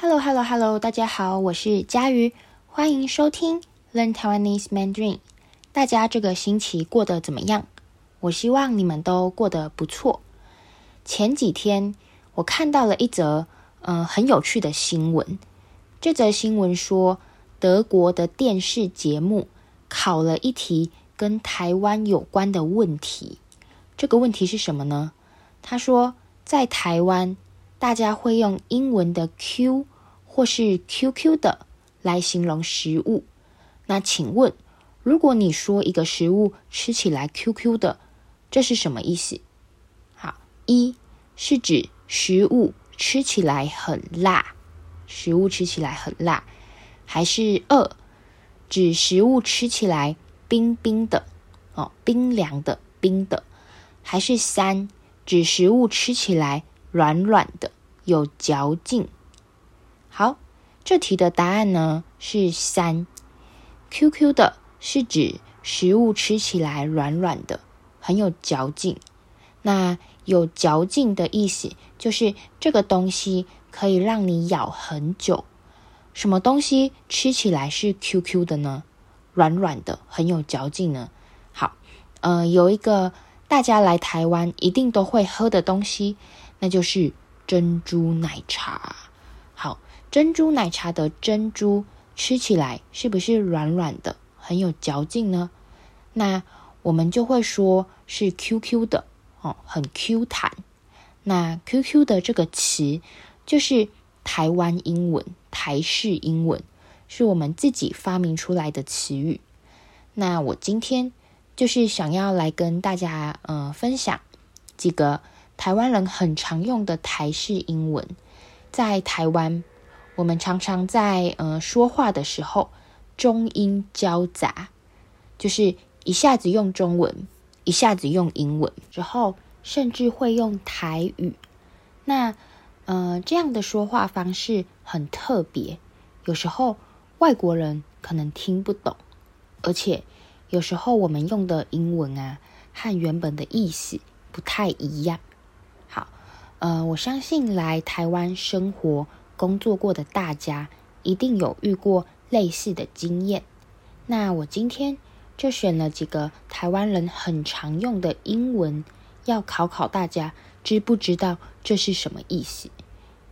Hello, Hello, Hello！大家好，我是佳瑜，欢迎收听 Learn Taiwanese Mandarin。大家这个星期过得怎么样？我希望你们都过得不错。前几天我看到了一则嗯、呃、很有趣的新闻。这则新闻说，德国的电视节目考了一题跟台湾有关的问题。这个问题是什么呢？他说，在台湾。大家会用英文的 Q 或是 QQ 的来形容食物。那请问，如果你说一个食物吃起来 QQ 的，这是什么意思？好，一是指食物吃起来很辣，食物吃起来很辣，还是二指食物吃起来冰冰的哦，冰凉的冰的，还是三指食物吃起来？软软的，有嚼劲。好，这题的答案呢是三。QQ 的是指食物吃起来软软的，很有嚼劲。那有嚼劲的意思就是这个东西可以让你咬很久。什么东西吃起来是 QQ 的呢？软软的，很有嚼劲呢。好，呃，有一个大家来台湾一定都会喝的东西。那就是珍珠奶茶。好，珍珠奶茶的珍珠吃起来是不是软软的，很有嚼劲呢？那我们就会说是 QQ 的哦，很 Q 弹。那 QQ 的这个词就是台湾英文、台式英文，是我们自己发明出来的词语。那我今天就是想要来跟大家呃分享几个。台湾人很常用的台式英文，在台湾，我们常常在呃说话的时候中英交杂，就是一下子用中文，一下子用英文，之后甚至会用台语。那呃这样的说话方式很特别，有时候外国人可能听不懂，而且有时候我们用的英文啊和原本的意思不太一样。呃，我相信来台湾生活、工作过的大家，一定有遇过类似的经验。那我今天就选了几个台湾人很常用的英文，要考考大家，知不知道这是什么意思？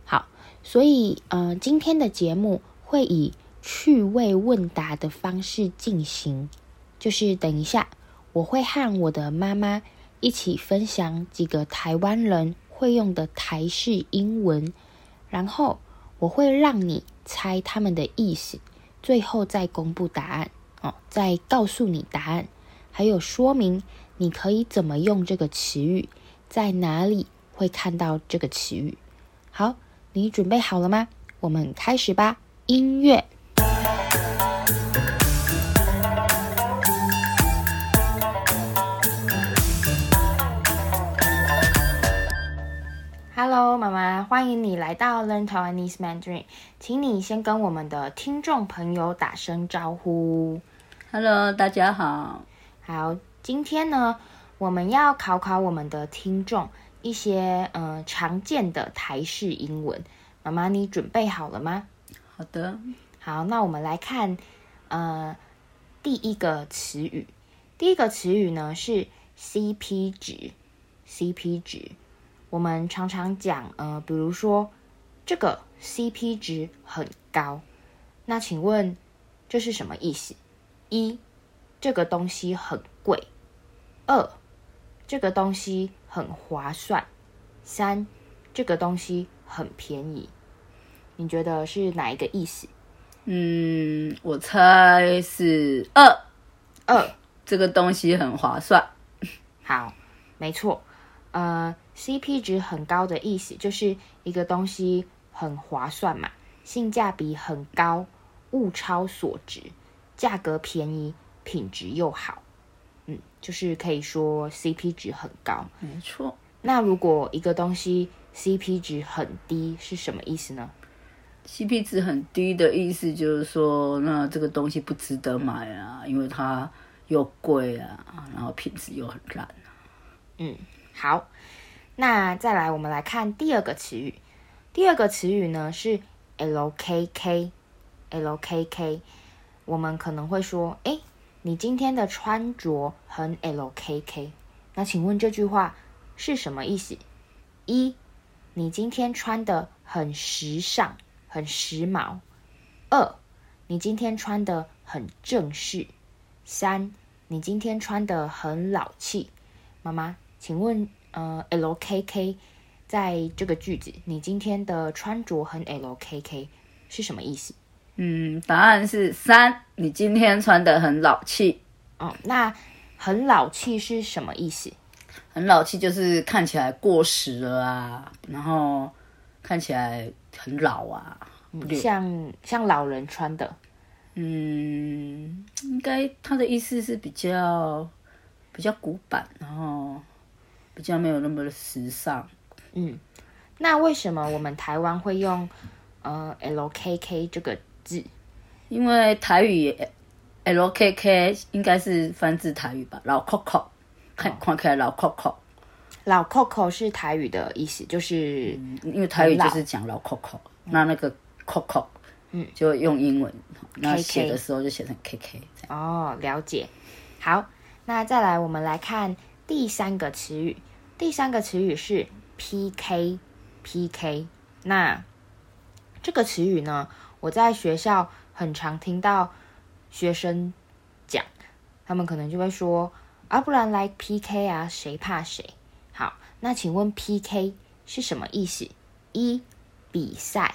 好，所以呃，今天的节目会以趣味问答的方式进行，就是等一下我会和我的妈妈一起分享几个台湾人。会用的台式英文，然后我会让你猜他们的意思，最后再公布答案哦，再告诉你答案，还有说明你可以怎么用这个词语，在哪里会看到这个词语。好，你准备好了吗？我们开始吧，音乐。Hello，妈妈，欢迎你来到 Learn Taiwanese Mandarin。请你先跟我们的听众朋友打声招呼。Hello，大家好。好，今天呢，我们要考考我们的听众一些呃常见的台式英文。妈妈，你准备好了吗？好的。好，那我们来看呃第一个词语。第一个词语呢是 CP 值，CP 值。我们常常讲，呃，比如说这个 CP 值很高，那请问这是什么意思？一，这个东西很贵；二，这个东西很划算；三，这个东西很便宜。你觉得是哪一个意思？嗯，我猜是二，二，这个东西很划算。好，没错。呃，CP 值很高的意思就是一个东西很划算嘛，性价比很高，物超所值，价格便宜，品质又好，嗯，就是可以说 CP 值很高。没错。那如果一个东西 CP 值很低是什么意思呢？CP 值很低的意思就是说，那这个东西不值得买啊，因为它又贵啊，然后品质又很烂啊。嗯。好，那再来，我们来看第二个词语。第二个词语呢是 LKK，LKK，我们可能会说，哎，你今天的穿着很 LKK。那请问这句话是什么意思？一，你今天穿的很时尚，很时髦。二，你今天穿的很正式。三，你今天穿的很老气。妈妈，请问，呃，LKK。在这个句子，你今天的穿着很 LKK 是什么意思？嗯，答案是三。你今天穿的很老气。哦，那很老气是什么意思？很老气就是看起来过时了啊，然后看起来很老啊，嗯、像像老人穿的。嗯，应该他的意思是比较比较古板，然后比较没有那么的时尚。嗯，那为什么我们台湾会用呃 LKK 这个字？因为台语 LKK 应该是翻自台语吧，老 Coco，看看起来老 Coco，老 Coco 是台语的意思，就是、嗯、因为台语就是讲老 Coco，、嗯、那那个 Coco，嗯，就用英文，那写的时候就写成 KK。哦，了解。好，那再来我们来看第三个词语，第三个词语是。PK PK，那这个词语呢，我在学校很常听到学生讲，他们可能就会说啊，不然来 PK 啊，谁怕谁？好，那请问 PK 是什么意思？一比赛，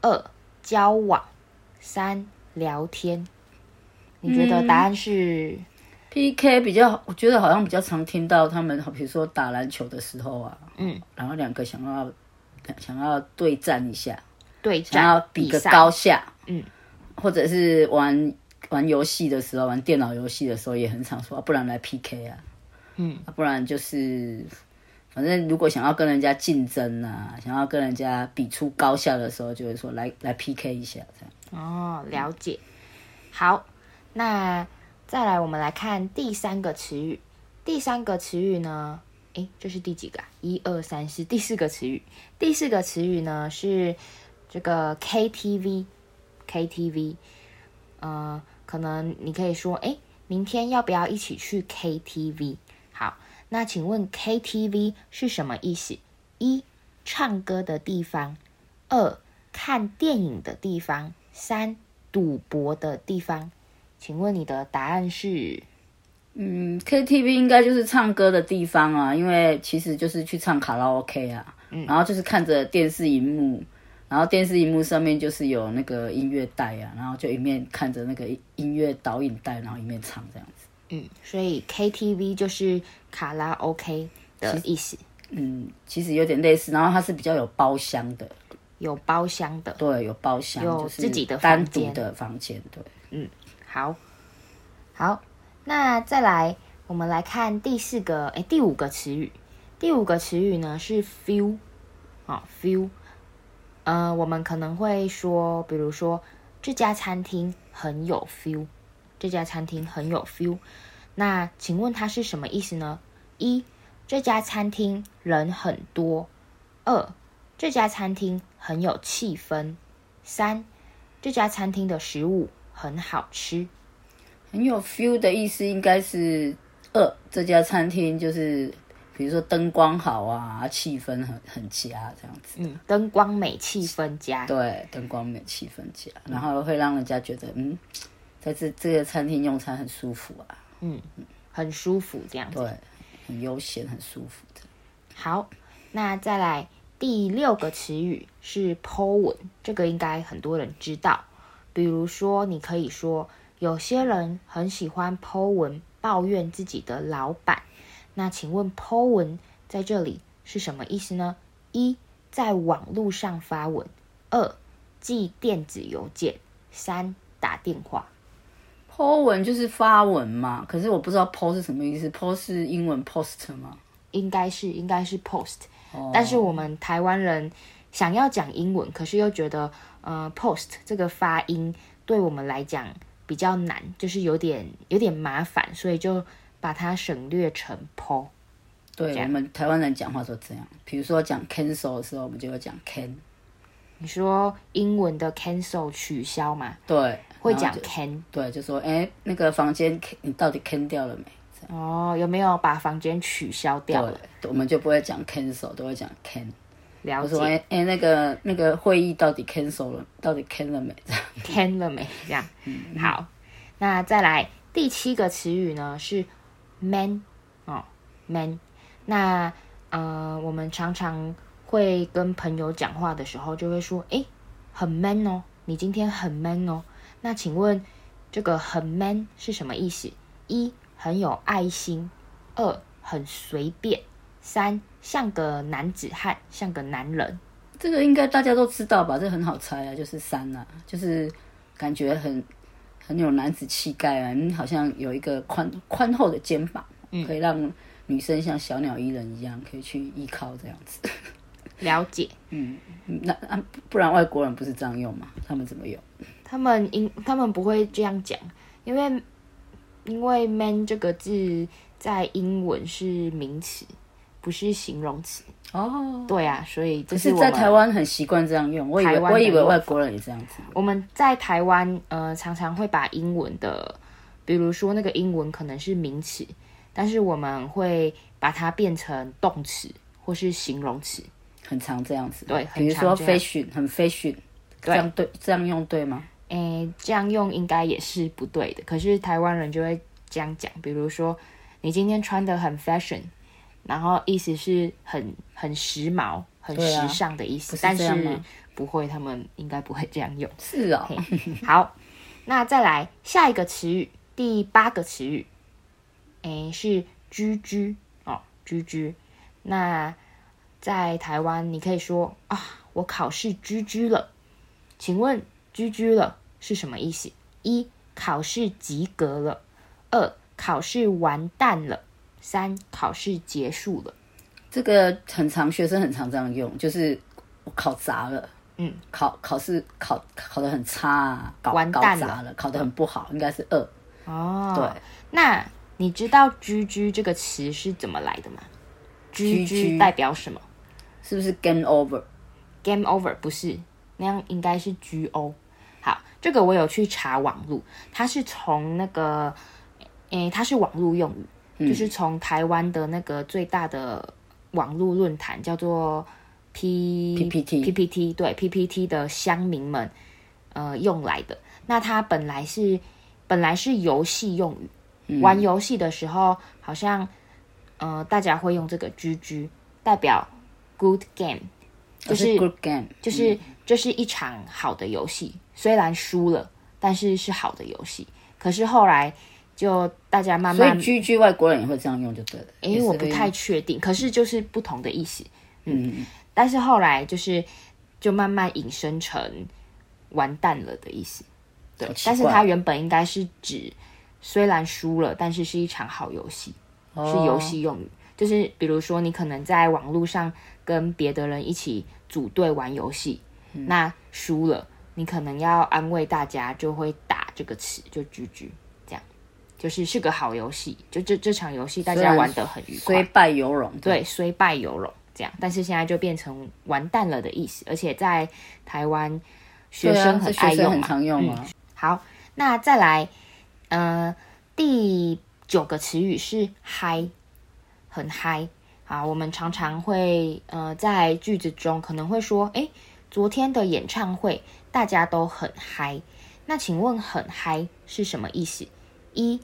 二交往，三聊天。你觉得答案是？嗯 P.K. 比较，我觉得好像比较常听到他们，比如说打篮球的时候啊，嗯，然后两个想要想要对战一下，对战，想要比个高下，嗯，或者是玩玩游戏的时候，玩电脑游戏的时候也很常说，啊、不然来 P.K. 啊，嗯、啊，不然就是反正如果想要跟人家竞争啊，想要跟人家比出高下的时候，就会说来来 P.K. 一下这样。哦，了解。好，那。再来，我们来看第三个词语。第三个词语呢？诶，这是第几个啊？一二三四，第四个词语。第四个词语呢是这个 KTV。KTV，呃，可能你可以说，诶，明天要不要一起去 KTV？好，那请问 KTV 是什么意思？一，唱歌的地方；二，看电影的地方；三，赌博的地方。请问你的答案是？嗯，KTV 应该就是唱歌的地方啊，因为其实就是去唱卡拉 OK 啊，嗯，然后就是看着电视荧幕，然后电视荧幕上面就是有那个音乐带啊，然后就一面看着那个音乐导引带，然后一面唱这样子。嗯，所以 KTV 就是卡拉 OK 的意思。嗯，其实有点类似，然后它是比较有包厢的，有包厢的，对，有包厢，有自己的单独的房间，对，嗯。好，好，那再来，我们来看第四个，哎，第五个词语。第五个词语呢是 feel，啊，feel，呃，我们可能会说，比如说这家餐厅很有 feel，这家餐厅很有 feel。那请问它是什么意思呢？一，这家餐厅人很多；二，这家餐厅很有气氛；三，这家餐厅的食物。很好吃，很有 feel 的意思应该是二，这家餐厅就是，比如说灯光好啊，气氛很很佳这样子。嗯，灯光美，气氛佳。对，灯光美，气氛佳，然后会让人家觉得，嗯，在这这个餐厅用餐很舒服啊。嗯，很舒服这样子。对，很悠闲，很舒服的。好，那再来第六个词语是 po 文，这个应该很多人知道。比如说，你可以说有些人很喜欢 po 文抱怨自己的老板。那请问 po 文在这里是什么意思呢？一，在网络上发文；二，寄电子邮件；三，打电话。po 文就是发文嘛，可是我不知道 po 是什么意思。po 是英文 post 吗？应该是，应该是 post。但是我们台湾人想要讲英文，可是又觉得。呃，post 这个发音对我们来讲比较难，就是有点有点麻烦，所以就把它省略成 po。对，我们台湾人讲话都这样，比如说讲 cancel 的时候，我们就会讲 can。你说英文的 cancel 取消嘛？对，会讲 can。对，就说哎，那个房间你到底 can 掉了没？哦，有没有把房间取消掉了？我们就不会讲 cancel，都会讲 can。了解。哎哎，那个那个会议到底 cancel 了？到底 can 了没？can 了没？这样。嗯。好，那再来第七个词语呢是 man 哦，man。那呃，我们常常会跟朋友讲话的时候，就会说，哎，很 man 哦，你今天很 man 哦。那请问这个很 man 是什么意思？一很有爱心，二很随便，三像个男子汉，像个男人。这个应该大家都知道吧？这很好猜啊，就是三啊，就是感觉很很有男子气概啊，你好像有一个宽宽厚的肩膀，嗯，可以让女生像小鸟依人一样，可以去依靠这样子。了解，嗯，那啊，不然外国人不是这样用吗？他们怎么用？他们应他们不会这样讲，因为。因为 man 这个字在英文是名词，不是形容词。哦，对啊，所以这是，是在台湾很习惯这样用。我以为我以为外国人也这样子。我们在台湾呃常常会把英文的，比如说那个英文可能是名词，但是我们会把它变成动词或是形容词，很常这样子。对，比如说 fashion 很 fashion，这样对这样用对吗？诶，这样用应该也是不对的。可是台湾人就会这样讲，比如说你今天穿的很 fashion，然后意思是很很时髦、很时尚的意思。是但是不会，他们应该不会这样用。是哦。好，那再来下一个词语，第八个词语，诶，是居居哦，居居。那在台湾你可以说啊，我考试居居了。请问居居了？是什么意思？一、考试及格了；二、考试完蛋了；三、考试结束了。这个很常，学生很常这样用，就是我考砸了，嗯，考考试考考得很差，搞完蛋了，考得很不好，应该是二。哦，对。那你知道“居居”这个词是怎么来的吗？“居居”代表什么？是不是 game over？game over 不是，那样应该是 “G O”。好，这个我有去查网路，它是从那个，诶，它是网路用语，嗯、就是从台湾的那个最大的网络论坛叫做 P PPT PPT 对 PPT 的乡民们呃用来的。那它本来是本来是游戏用语，嗯、玩游戏的时候好像呃大家会用这个 GG 代表 good game，就是 good game，就是这是一场好的游戏。虽然输了，但是是好的游戏。可是后来就大家慢慢，所以 G G 外国人也会这样用就对了。因为我不太确定，可是就是不同的意思。嗯，嗯，但是后来就是就慢慢引申成完蛋了的意思。对，但是它原本应该是指虽然输了，但是是一场好游戏，哦、是游戏用语。就是比如说你可能在网络上跟别的人一起组队玩游戏，嗯、那输了。你可能要安慰大家，就会打这个词，就 GG，这样，就是是个好游戏，就这这场游戏大家玩得很愉快，虽败犹荣，对，虽败犹荣这样，但是现在就变成完蛋了的意思，而且在台湾学生很爱用嘛，很常用嘛。好，那再来，呃，第九个词语是嗨，很嗨啊，我们常常会呃在句子中可能会说，诶，昨天的演唱会。大家都很嗨，那请问很嗨是什么意思？一，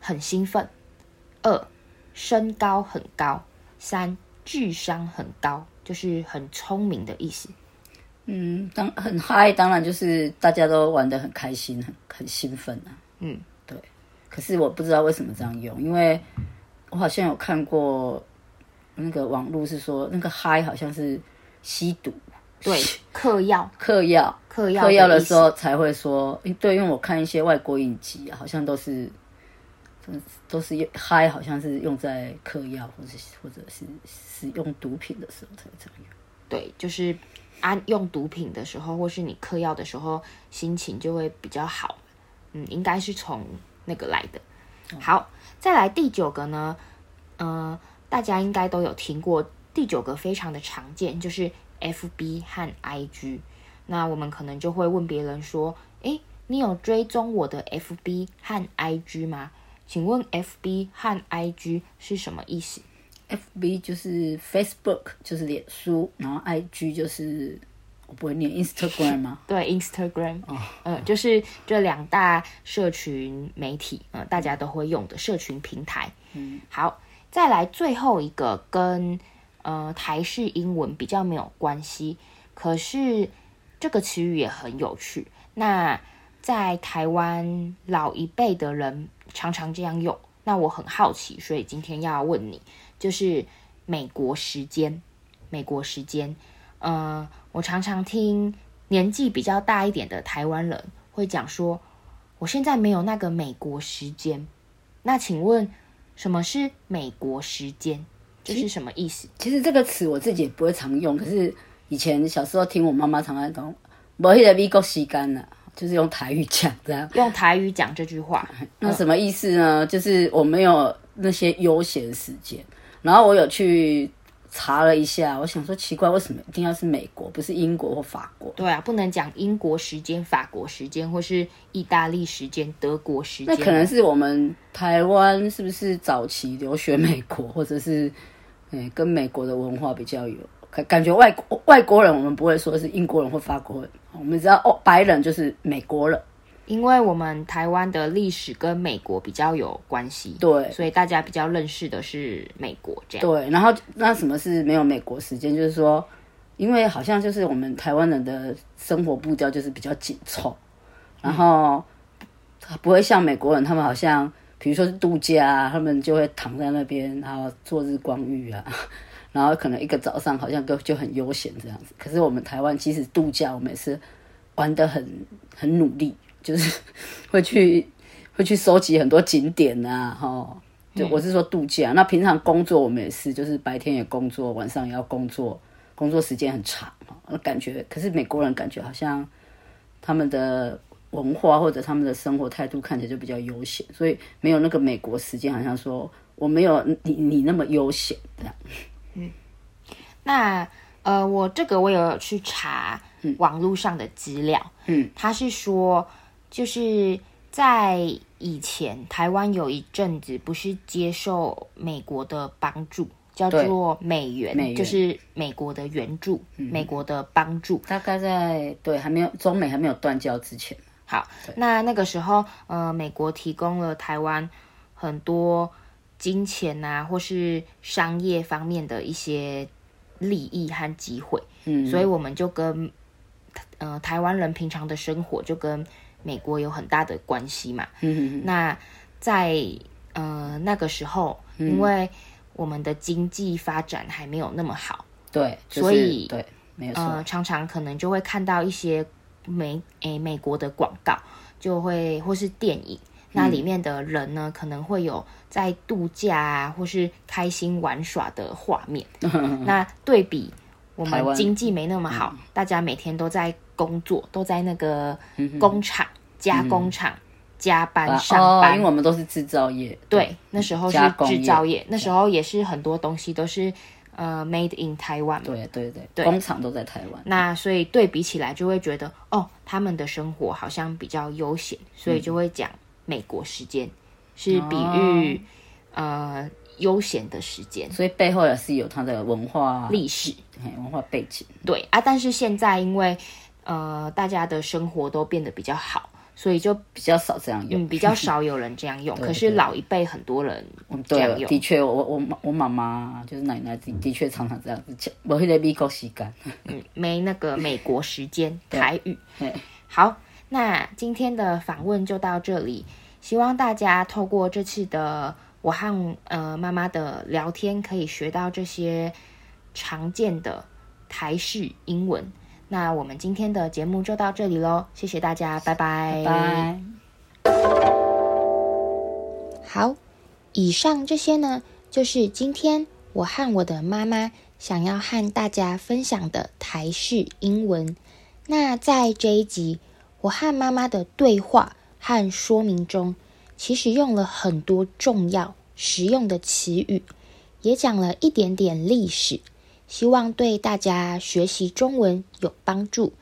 很兴奋；二，身高很高；三，智商很高，就是很聪明的意思。嗯，当很嗨，当然就是大家都玩得很开心，很很兴奋啊。嗯，对。可是我不知道为什么这样用，因为我好像有看过那个网络是说，那个嗨好像是吸毒。对，嗑药，嗑药，嗑药，嗑药的时候才会说，对，因为我看一些外国影集啊，好像都是，都是嗨，好像是用在嗑药或者或者是使用毒品的时候才这样用。对，就是安用毒品的时候，或是你嗑药的时候，心情就会比较好。嗯，应该是从那个来的。好，再来第九个呢，嗯、呃，大家应该都有听过，第九个非常的常见，就是。FB 和 IG。那我们可能就会问别人说：“诶，你有追踪我的 FB 和 IG 吗？请问 FB 和 IG 是什么意思？FB 就是 Facebook，就是脸书，然后 IG 就是我不会念 Instagram 吗？对，Instagram，哦，呃，就是这两大社群媒体，呃，大家都会用的社群平台。嗯，好，再来最后一个跟呃台式英文比较没有关系，可是。这个词语也很有趣。那在台湾老一辈的人常常这样用。那我很好奇，所以今天要问你，就是美国时间。美国时间，呃，我常常听年纪比较大一点的台湾人会讲说，我现在没有那个美国时间。那请问，什么是美国时间？这是什么意思？其实这个词我自己也不会常用，可是。以前小时候听我妈妈常常讲，没那个美国时间了，就是用台语讲这样。用台语讲这句话，那什么意思呢？就是我没有那些悠闲时间。然后我有去查了一下，我想说奇怪，为什么一定要是美国，不是英国或法国？对啊，不能讲英国时间、法国时间，或是意大利时间、德国时间。那可能是我们台湾是不是早期留学美国，或者是嗯，跟美国的文化比较有。感感觉外国外国人，我们不会说是英国人或法国人，我们知道哦，白人就是美国人，因为我们台湾的历史跟美国比较有关系，对，所以大家比较认识的是美国这样。对，然后那什么是没有美国时间？就是说，因为好像就是我们台湾人的生活步调就是比较紧凑，然后不会像美国人，他们好像比如说是度假，他们就会躺在那边，然后做日光浴啊。然后可能一个早上好像都就很悠闲这样子，可是我们台湾其实度假，我们也是玩的很很努力，就是会去会去收集很多景点啊，哈，就我是说度假。嗯、那平常工作我们也是，就是白天也工作，晚上也要工作，工作时间很长，感觉。可是美国人感觉好像他们的文化或者他们的生活态度看起来就比较悠闲，所以没有那个美国时间，好像说我没有你你那么悠闲这样。嗯，那呃，我这个我有去查网络上的资料，嗯，他是说，就是在以前台湾有一阵子不是接受美国的帮助，叫做美元，美元。就是美国的援助，嗯、美国的帮助，大概在对还没有中美还没有断交之前，好，那那个时候呃，美国提供了台湾很多。金钱啊，或是商业方面的一些利益和机会，嗯，所以我们就跟呃台湾人平常的生活就跟美国有很大的关系嘛。嗯，那在呃那个时候，嗯，因为我们的经济发展还没有那么好，对，就是，所以对，没错，呃，常常可能就会看到一些美诶美国的广告，就会或是电影。那里面的人呢，可能会有在度假啊，或是开心玩耍的画面。那对比我们经济没那么好，大家每天都在工作，都在那个工厂、加工厂加班上班。因为我们都是制造业。对，那时候是制造业，那时候也是很多东西都是呃 made in Taiwan。对对对，工厂都在台湾。那所以对比起来，就会觉得哦，他们的生活好像比较悠闲，所以就会讲。美国时间是比喻、哦、呃悠闲的时间，所以背后也是有它的文化历史、文化背景。对啊，但是现在因为呃大家的生活都变得比较好，所以就比较少这样用，嗯，比较少有人这样用。可是老一辈很多人这样用，的确，我我我妈妈就是奶奶的的确常常这样子讲，没那个美国时间，嗯，没那个美国时间 台语。好。那今天的访问就到这里，希望大家透过这次的我和呃妈妈的聊天，可以学到这些常见的台式英文。那我们今天的节目就到这里喽，谢谢大家，拜拜。拜拜。好，以上这些呢，就是今天我和我的妈妈想要和大家分享的台式英文。那在这一集。我和妈妈的对话和说明中，其实用了很多重要、实用的词语，也讲了一点点历史，希望对大家学习中文有帮助。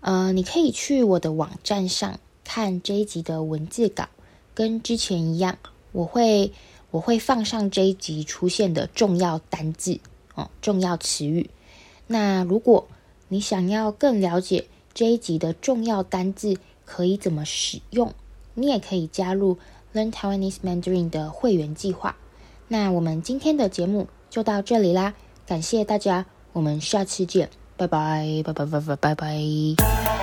呃，你可以去我的网站上看这一集的文字稿，跟之前一样，我会我会放上这一集出现的重要单字哦，重要词语。那如果你想要更了解这一集的重要单字可以怎么使用，你也可以加入 Learn Taiwanese Mandarin 的会员计划。那我们今天的节目就到这里啦。感谢大家，我们下次见，拜拜，拜拜，拜拜，拜拜。